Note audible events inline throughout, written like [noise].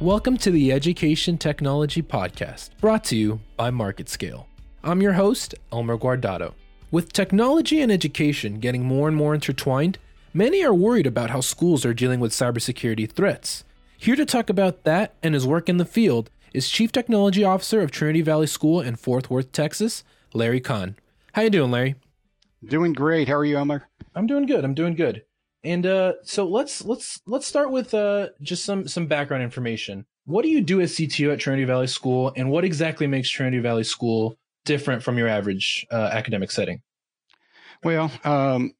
Welcome to the Education Technology Podcast, brought to you by MarketScale. I'm your host, Elmer Guardado. With technology and education getting more and more intertwined, many are worried about how schools are dealing with cybersecurity threats. Here to talk about that and his work in the field is Chief Technology Officer of Trinity Valley School in Fort Worth, Texas, Larry Kahn. How you doing, Larry? Doing great. How are you, Elmer? I'm doing good. I'm doing good. And uh, so let's let's let's start with uh, just some some background information. What do you do as CTO at Trinity Valley School, and what exactly makes Trinity Valley School different from your average uh, academic setting? Well, um,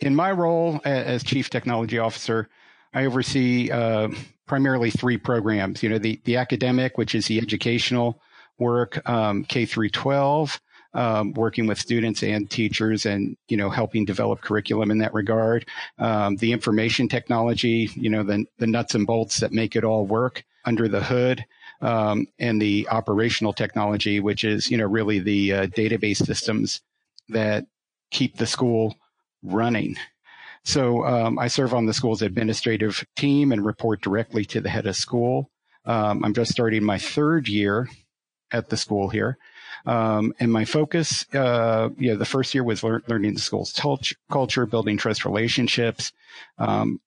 in my role as Chief Technology Officer, I oversee uh, primarily three programs. You know, the the academic, which is the educational work, um, K through 12, um, working with students and teachers and, you know, helping develop curriculum in that regard. Um, the information technology, you know, the, the nuts and bolts that make it all work under the hood. Um, and the operational technology, which is, you know, really the uh, database systems that keep the school running. So um, I serve on the school's administrative team and report directly to the head of school. Um, I'm just starting my third year at the school here. Um, and my focus, uh, know, the first year was lear- learning the school's culture, building trust relationships, um,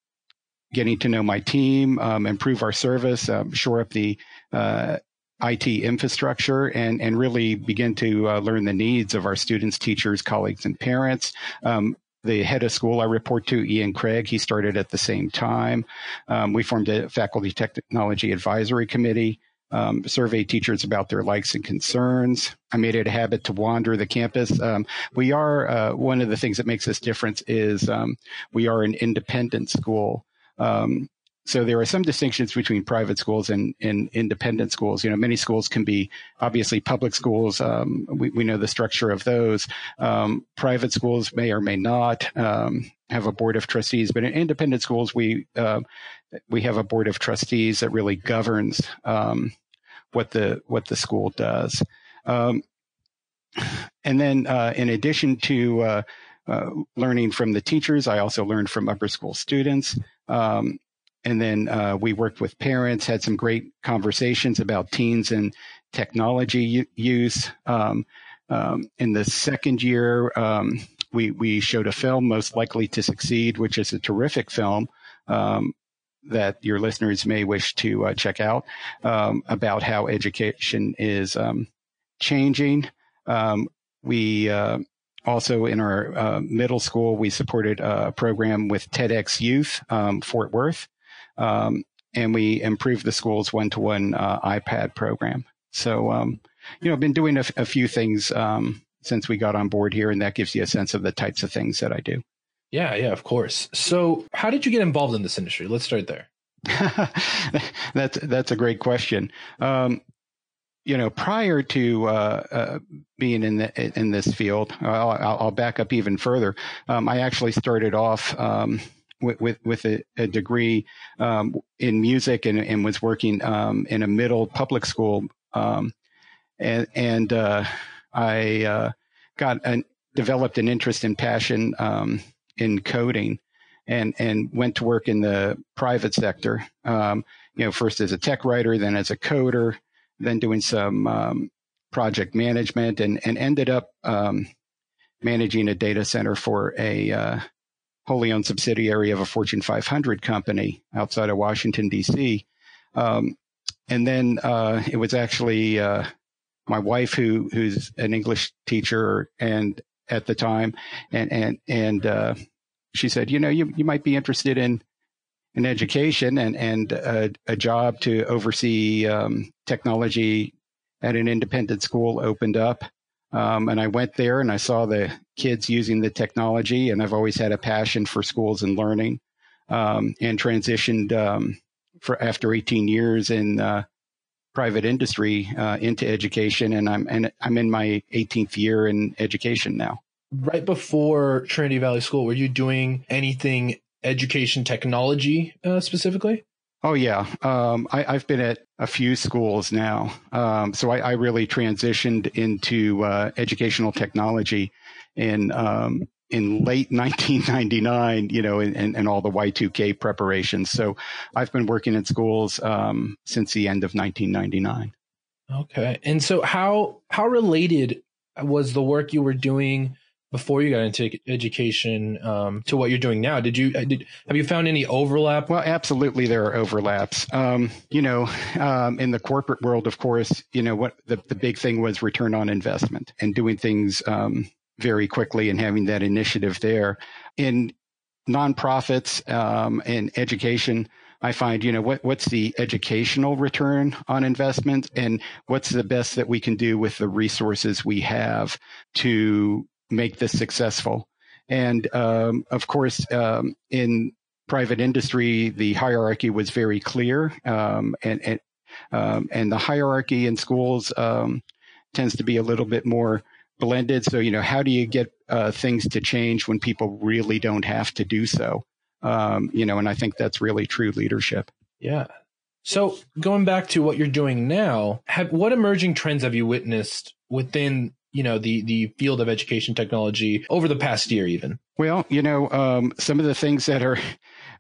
getting to know my team, um, improve our service, um, shore up the uh, IT infrastructure, and and really begin to uh, learn the needs of our students, teachers, colleagues, and parents. Um, the head of school I report to, Ian Craig, he started at the same time. Um, we formed a faculty technology advisory committee um, survey teachers about their likes and concerns. I made it a habit to wander the campus. Um, we are uh, one of the things that makes us different is um, we are an independent school. Um, so there are some distinctions between private schools and, and, independent schools. You know, many schools can be obviously public schools. Um, we, we know the structure of those. Um, private schools may or may not have a board of trustees, but in independent schools, we uh, we have a board of trustees that really governs um, what the what the school does. Um, and then, uh, in addition to uh, uh, learning from the teachers, I also learned from upper school students. Um, and then uh, we worked with parents, had some great conversations about teens and technology use. Um, um, in the second year, um, we we showed a film, Most Likely to Succeed, which is a terrific film um, that your listeners may wish to uh, check out um, about how education is um, changing. Um, we uh, also in our uh, middle school we supported a program with TEDx Youth um, Fort Worth, um, and we improved the school's one-to-one uh, iPad program. So um, you know, I've been doing a, a few things since we got on board here, and that gives you a sense of the types of things that I do. Yeah, yeah, of course. So, how did you get involved in this industry? Let's start there. [laughs] that's that's a great question. Um, you know, prior to uh, uh, being in the, in this field, I'll, I'll, back up even further. Um, I actually started off um, with, with, with a, a degree um, in music and, and was working um, in a middle public school, um, and and uh, I uh, got an developed an interest and passion um, in coding and and went to work in the private sector. Um, you know, first as a tech writer, then as a coder, then doing some um, project management, and and ended up managing a data center for a uh, wholly owned subsidiary of a Fortune 500 company outside of Washington D.C. Um, and then uh, it was actually uh, my wife who who's an English teacher and at the time, and and and uh, she said, you know, you you might be interested in in education and and a, a job to oversee um, technology at an independent school opened up. Um, and I went there and I saw the kids using the technology, and I've always had a passion for schools and learning, um, and transitioned um, for after 18 years in uh, private industry uh, into education, and I'm and I'm in my 18th year in education now. Right before Trinity Valley School, were you doing anything education technology uh, specifically? Oh yeah, um, I, have been at a few schools now, um, so I, I, really transitioned into uh, educational technology in um, in late [laughs] 1999, you know, and, and, all the Y2K preparations. So I've been working in schools um, since the end of 1999. Okay, and so how how related was the work you were doing before you got into education um, to what you're doing now? Did you uh, did, have you found any overlap? Well, absolutely, there are overlaps. Um, you know, um, in the corporate world, of course, you know what the the big thing was return on investment and doing things um, very quickly and having that initiative there. In nonprofits um, and education, I find, you know, what, what's the educational return on investment and what's the best that we can do with the resources we have to make this successful. And um, of course, um, in private industry, the hierarchy was very clear, um, and and, um, and the hierarchy in schools um, tends to be a little bit more blended. So, you know, how do you get uh, things to change when people really don't have to do so? Um, you know, and I think that's really true leadership. Yeah. So going back to what you're doing now, have, what emerging trends have you witnessed within you know the the field of education technology over the past year even well you know um, some of the things that are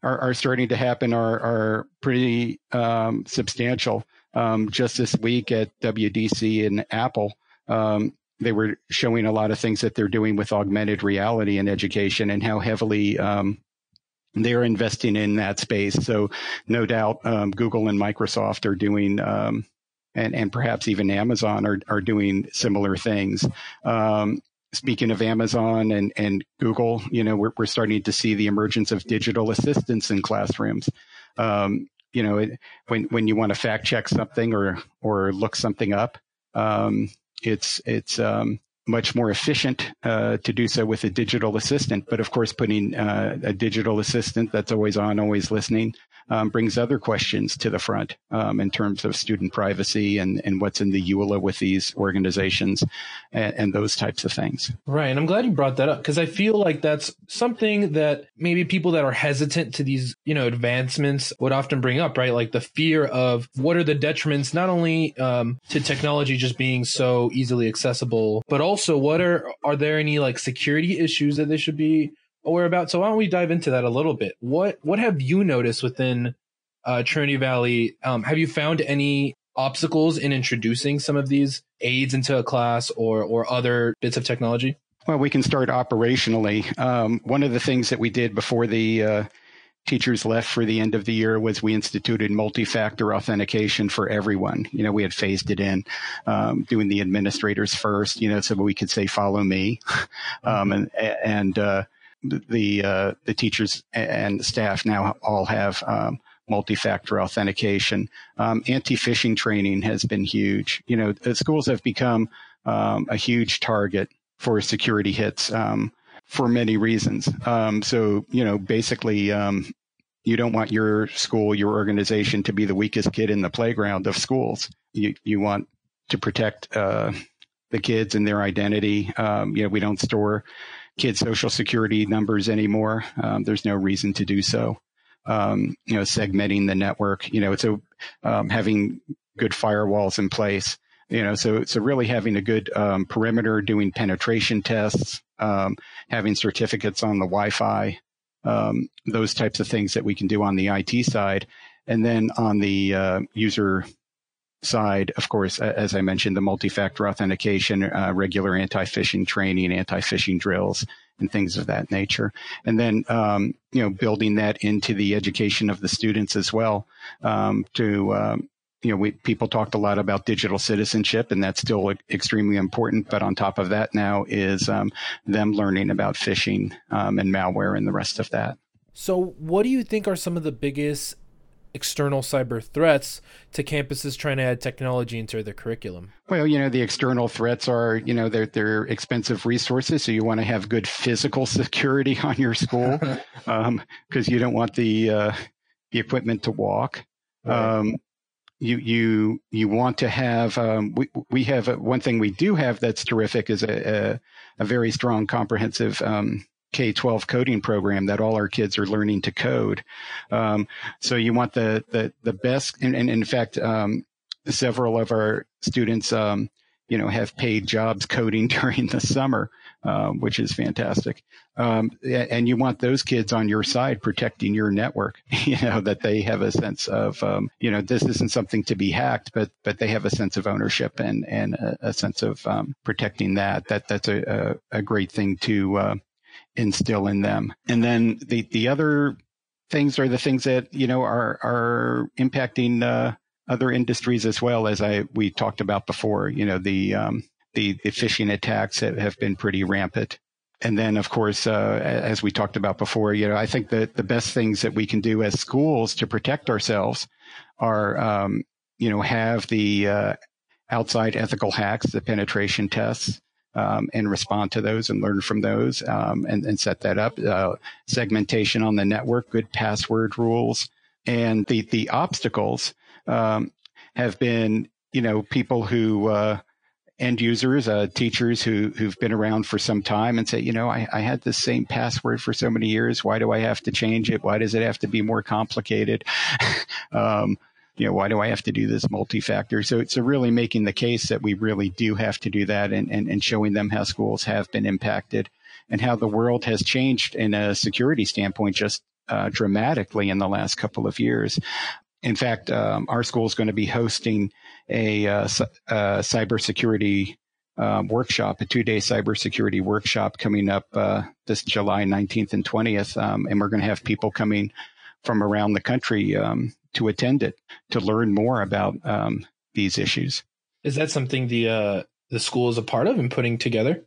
are, are starting to happen are are pretty um, substantial um, just this week at WWDC and apple um, they were showing a lot of things that they're doing with augmented reality in education and how heavily um, they're investing in that space. So, no doubt, um, Google and Microsoft are doing, and, and perhaps even Amazon are, are doing similar things. Um, speaking of Amazon and, and Google, you know, we're, we're starting to see the emergence of digital assistants in classrooms. Um, you know, it, when when you want to fact check something or or look something up, um, it's it's um, much more efficient uh, to do so with a digital assistant. But of course, putting uh, a digital assistant that's always on, always listening, um, brings other questions to the front um, in terms of student privacy and, and what's in the EULA with these organizations and, and those types of things. Right. And I'm glad you brought that up because I feel like that's something that maybe people that are hesitant to these, you know, advancements would often bring up, right? Like the fear of what are the detriments, not only um, to technology just being so easily accessible, but also what are, are there any like security issues that they should be aware about. So why don't we dive into that a little bit? What what have you noticed within uh, Trinity Valley? Um, have you found any obstacles in introducing some of these aids into a class or or other bits of technology? Well, we can start operationally. Um, one of the things that we did before the uh, teachers left for the end of the year was we instituted multi-factor authentication for everyone. You know, we had phased it in, um, doing the administrators first. You know, so we could say "Follow me," um, and and uh, the uh, the teachers and the staff now all have um, multi-factor authentication. Um, anti-phishing training has been huge. You know, the schools have become um, a huge target for security hits um, for many reasons. Um, so, you know, basically, um, you don't want your school, your organization, to be the weakest kid in the playground of schools. You you want to protect uh, the kids and their identity. you know, we don't store kids' social security numbers anymore. Um, there's no reason to do so. Um, you know, segmenting the network. You know, so um, having good firewalls in place. You know, so so really having a good um, perimeter, doing penetration tests, um, having certificates on the Wi-Fi, um, those types of things that we can do on the IT side, and then on the uh, user side, of course, as I mentioned, the multi-factor authentication, uh, regular anti-phishing training, anti-phishing drills, and things of that nature. And then, um, you know, building that into the education of the students as well. Um, to um, you know, we, people talked a lot about digital citizenship, and that's still extremely important. But on top of that, now is um, them learning about phishing um, and malware and the rest of that. So, what do you think are some of the biggest external cyber threats to campuses trying to add technology into their curriculum? Well, you know, the external threats are, you know, they're, they're expensive resources. So you want to have good physical [laughs] security on your school because [laughs] um, you don't want the, uh, the equipment to walk. Right. Um, you you you want to have um, we we have a, one thing we do have that's terrific is a a, a very strong comprehensive um, K 12 coding program that all our kids are learning to code. Um, so you want the, the, the best, and, and in fact, um, several of our students, um, you know, have paid jobs coding [laughs] during the summer, um, which is fantastic. Um, and you want those kids on your side protecting your network, [laughs] you know, that they have a sense of, um, you know, this isn't something to be hacked, but, but they have a sense of ownership and, and a, a sense of, um, protecting that. That, that's a, a, a great thing to, uh, instill in them. And then the, the other things are the things that, you know, are, are impacting, uh, other industries as well as I we talked about before. You know the um, the, the phishing attacks have, have been pretty rampant. And then, of course, uh, as we talked about before, you know, I think that the best things that we can do as schools to protect ourselves are, um, you know, have the uh, outside ethical hacks, the penetration tests, um, and respond to those and learn from those um, and, and, set that up. Uh, segmentation on the network, good password rules, and the the obstacles um, have been, you know, people who uh, end users, uh, teachers who who've been around for some time and say, you know, I, I had the same password for so many years. Why do I have to change it? Why does it have to be more complicated? [laughs] um, you know, why do I have to do this multi-factor? So it's really making the case that we really do have to do that and, and, and showing them how schools have been impacted and how the world has changed in a security standpoint just uh, dramatically in the last couple of years. In fact, um, our school is going to be hosting a, uh, a cybersecurity um, workshop, a two-day cybersecurity workshop coming up uh, this July 19th and 20th, um, and we're going to have people coming from around the country um, to attend it to learn more about um, these issues. Is that something the uh, the school is a part of and putting together?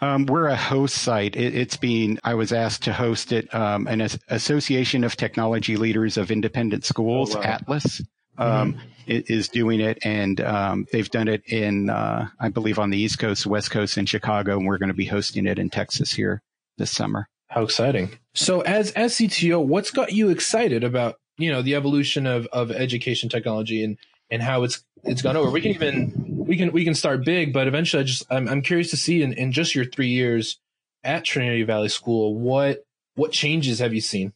Um, we're a host site. It, it's being, I was asked to host it, um, an Association of Technology Leaders of Independent Schools, oh, wow. ATLIS, um, mm-hmm. is doing it. And, um, they've done it in, uh, I believe on the East Coast, West Coast in Chicago. And we're going to be hosting it in Texas here this summer. How exciting. So as, as CTO, what's got you excited about, you know, the evolution of, of education technology and, and how it's, it's gone over? We can even we can we can start big, but eventually, I just I'm, I'm curious to see in, in just your three years at Trinity Valley School, what what changes have you seen?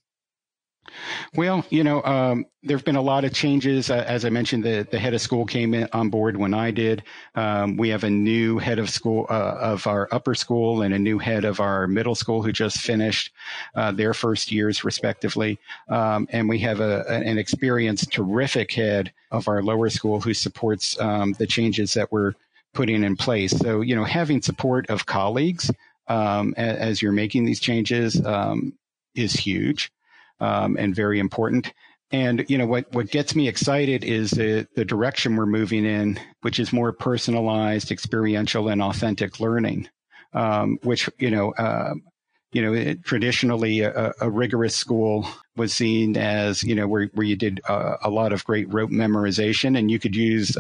Well, you know, um, there have been a lot of changes. Uh, as I mentioned, the, the head of school came in, on board when I did. Um, we have a new head of school uh, of our upper school and a new head of our middle school who just finished uh, their first years, respectively. Um, and we have a, an experienced, terrific head of our lower school who supports um, the changes that we're putting in place. So, you know, having support of colleagues um, as, as, you're making these changes um, is huge um, and very important. And you know what what gets me excited is the the direction we're moving in, which is more personalized, experiential, and authentic learning. Um, which you know. Uh, you know, it, traditionally a, a, rigorous school was seen as, you know, where, where you did uh, a lot of great rote memorization and you could use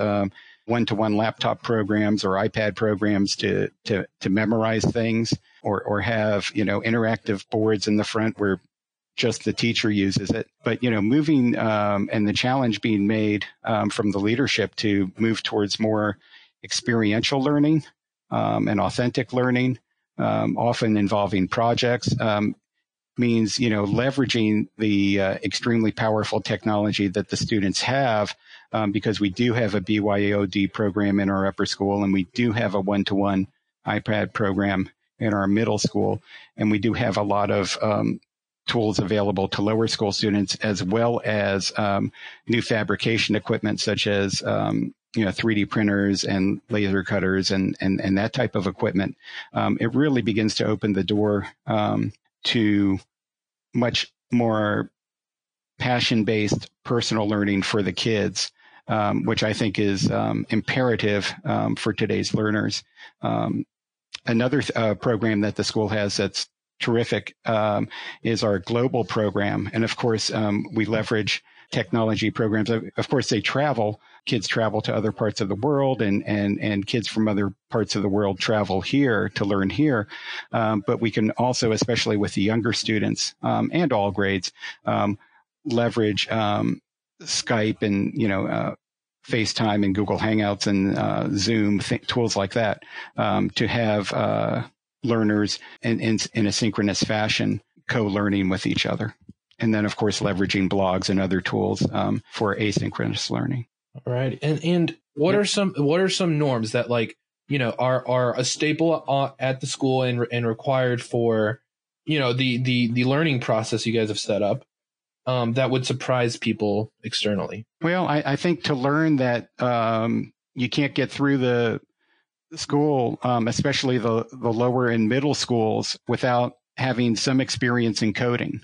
one to one laptop programs or iPad programs to, to, to memorize things or, or have, you know, interactive boards in the front where just the teacher uses it. But you know, moving um, and the challenge being made um, from the leadership to move towards more experiential learning um, and authentic learning, um, often involving projects, um, means you know leveraging the uh, extremely powerful technology that the students have. Um, because we do have a BYOD program in our upper school, and we do have a one-to-one iPad program in our middle school, and we do have a lot of um, tools available to lower school students, as well as um, new fabrication equipment such as um, you know 3D printers and laser cutters and and and that type of equipment. Um, it really begins to open the door um, to much more passion-based personal learning for the kids. Um, which I think is um, imperative for today's learners. another uh, program that the school has that's terrific um, is our global program. And of course, um, we leverage technology programs. Of course, they travel. Kids travel to other parts of the world, and and and kids from other parts of the world travel here to learn here. Um, but we can also, especially with the younger students um, and all grades, um, leverage um, Skype and you know. Uh, FaceTime and Google Hangouts and uh, Zoom th- tools like that um, to have uh, learners in, in, in a synchronous fashion, co-learning with each other. And then, of course, leveraging blogs and other tools um, for asynchronous learning. All right. And, and what are some, what are some norms that like you know are are a staple at the school and and required for you know the the the learning process you guys have set up um, that would surprise people externally? Well, I, I think to learn that um, you can't get through the school, um, especially the the lower and middle schools, without having some experience in coding.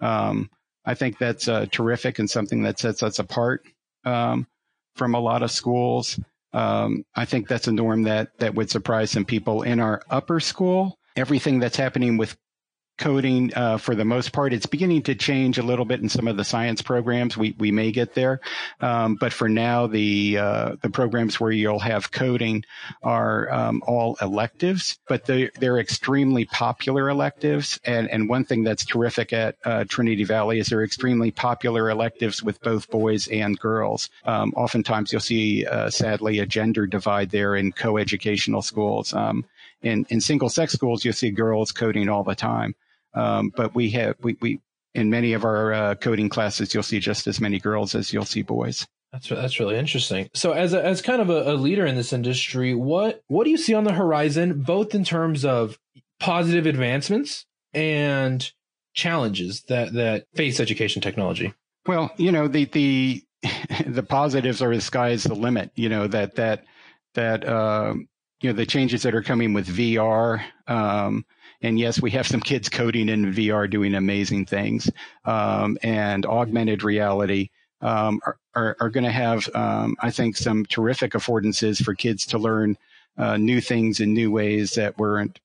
Um, I think that's uh, terrific and something that sets us apart um, from a lot of schools. Um, I think that's a norm that that would surprise some people in our upper school. Everything that's happening with coding uh, for the most part. It's beginning to change a little bit in some of the science programs. We we may get there, um, but for now, the uh, the programs where you'll have coding are um, all electives, but they they're extremely popular electives. And and one thing that's terrific at uh, Trinity Valley is they're extremely popular electives with both boys and girls. Um, oftentimes, you'll see uh, sadly a gender divide there in co-educational schools. Um, in, in single sex schools, you'll see girls coding all the time. Um, but we have we, we in many of our uh, coding classes, you'll see just as many girls as you'll see boys. That's that's really interesting. So, as a, as kind of a, a leader in this industry, what what do you see on the horizon, both in terms of positive advancements and challenges that that face education technology? Well, you know the the [laughs] the positives are the sky's the limit. You know that that that uh, you know the changes that are coming with VR. Um, and yes, we have some kids coding in VR doing amazing things. Um, and augmented reality um, are, are, are going to have, um, I think, some terrific affordances for kids to learn uh, new things in new ways that weren't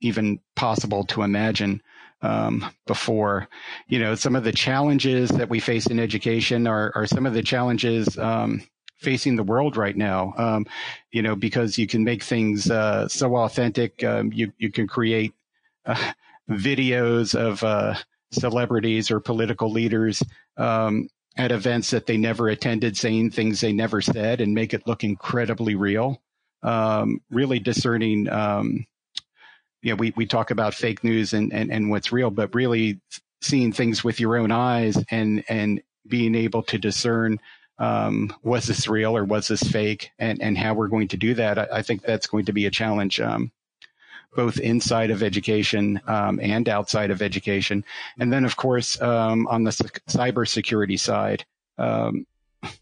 even possible to imagine um, before. You know, some of the challenges that we face in education are, are some of the challenges um, facing the world right now. Um, you know, because you can make things uh, so authentic. Um, you you can create uh, [laughs] videos of uh, celebrities or political leaders um, at events that they never attended, saying things they never said, and make it look incredibly real. Um, really discerning. Um, you know, we we talk about fake news and, and and what's real, but really seeing things with your own eyes and and being able to discern um, was this real or was this fake, and and how we're going to do that. I, I think that's going to be a challenge. Um, both inside of education um, and outside of education, and then of course um, on the cybersecurity side, um,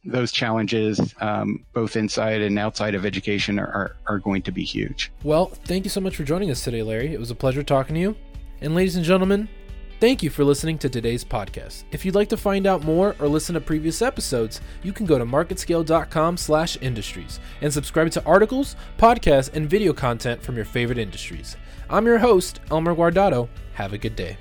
those challenges, um, both inside and outside of education, are, are, are going to be huge. Well, thank you so much for joining us today, Larry. It was a pleasure talking to you. And ladies and gentlemen, Thank you for listening to today's podcast. If you'd like to find out more or listen to previous episodes, you can go to marketscale.com/industries and subscribe to articles, podcasts, and video content from your favorite industries. I'm your host, Elmer Guardado. Have a good day.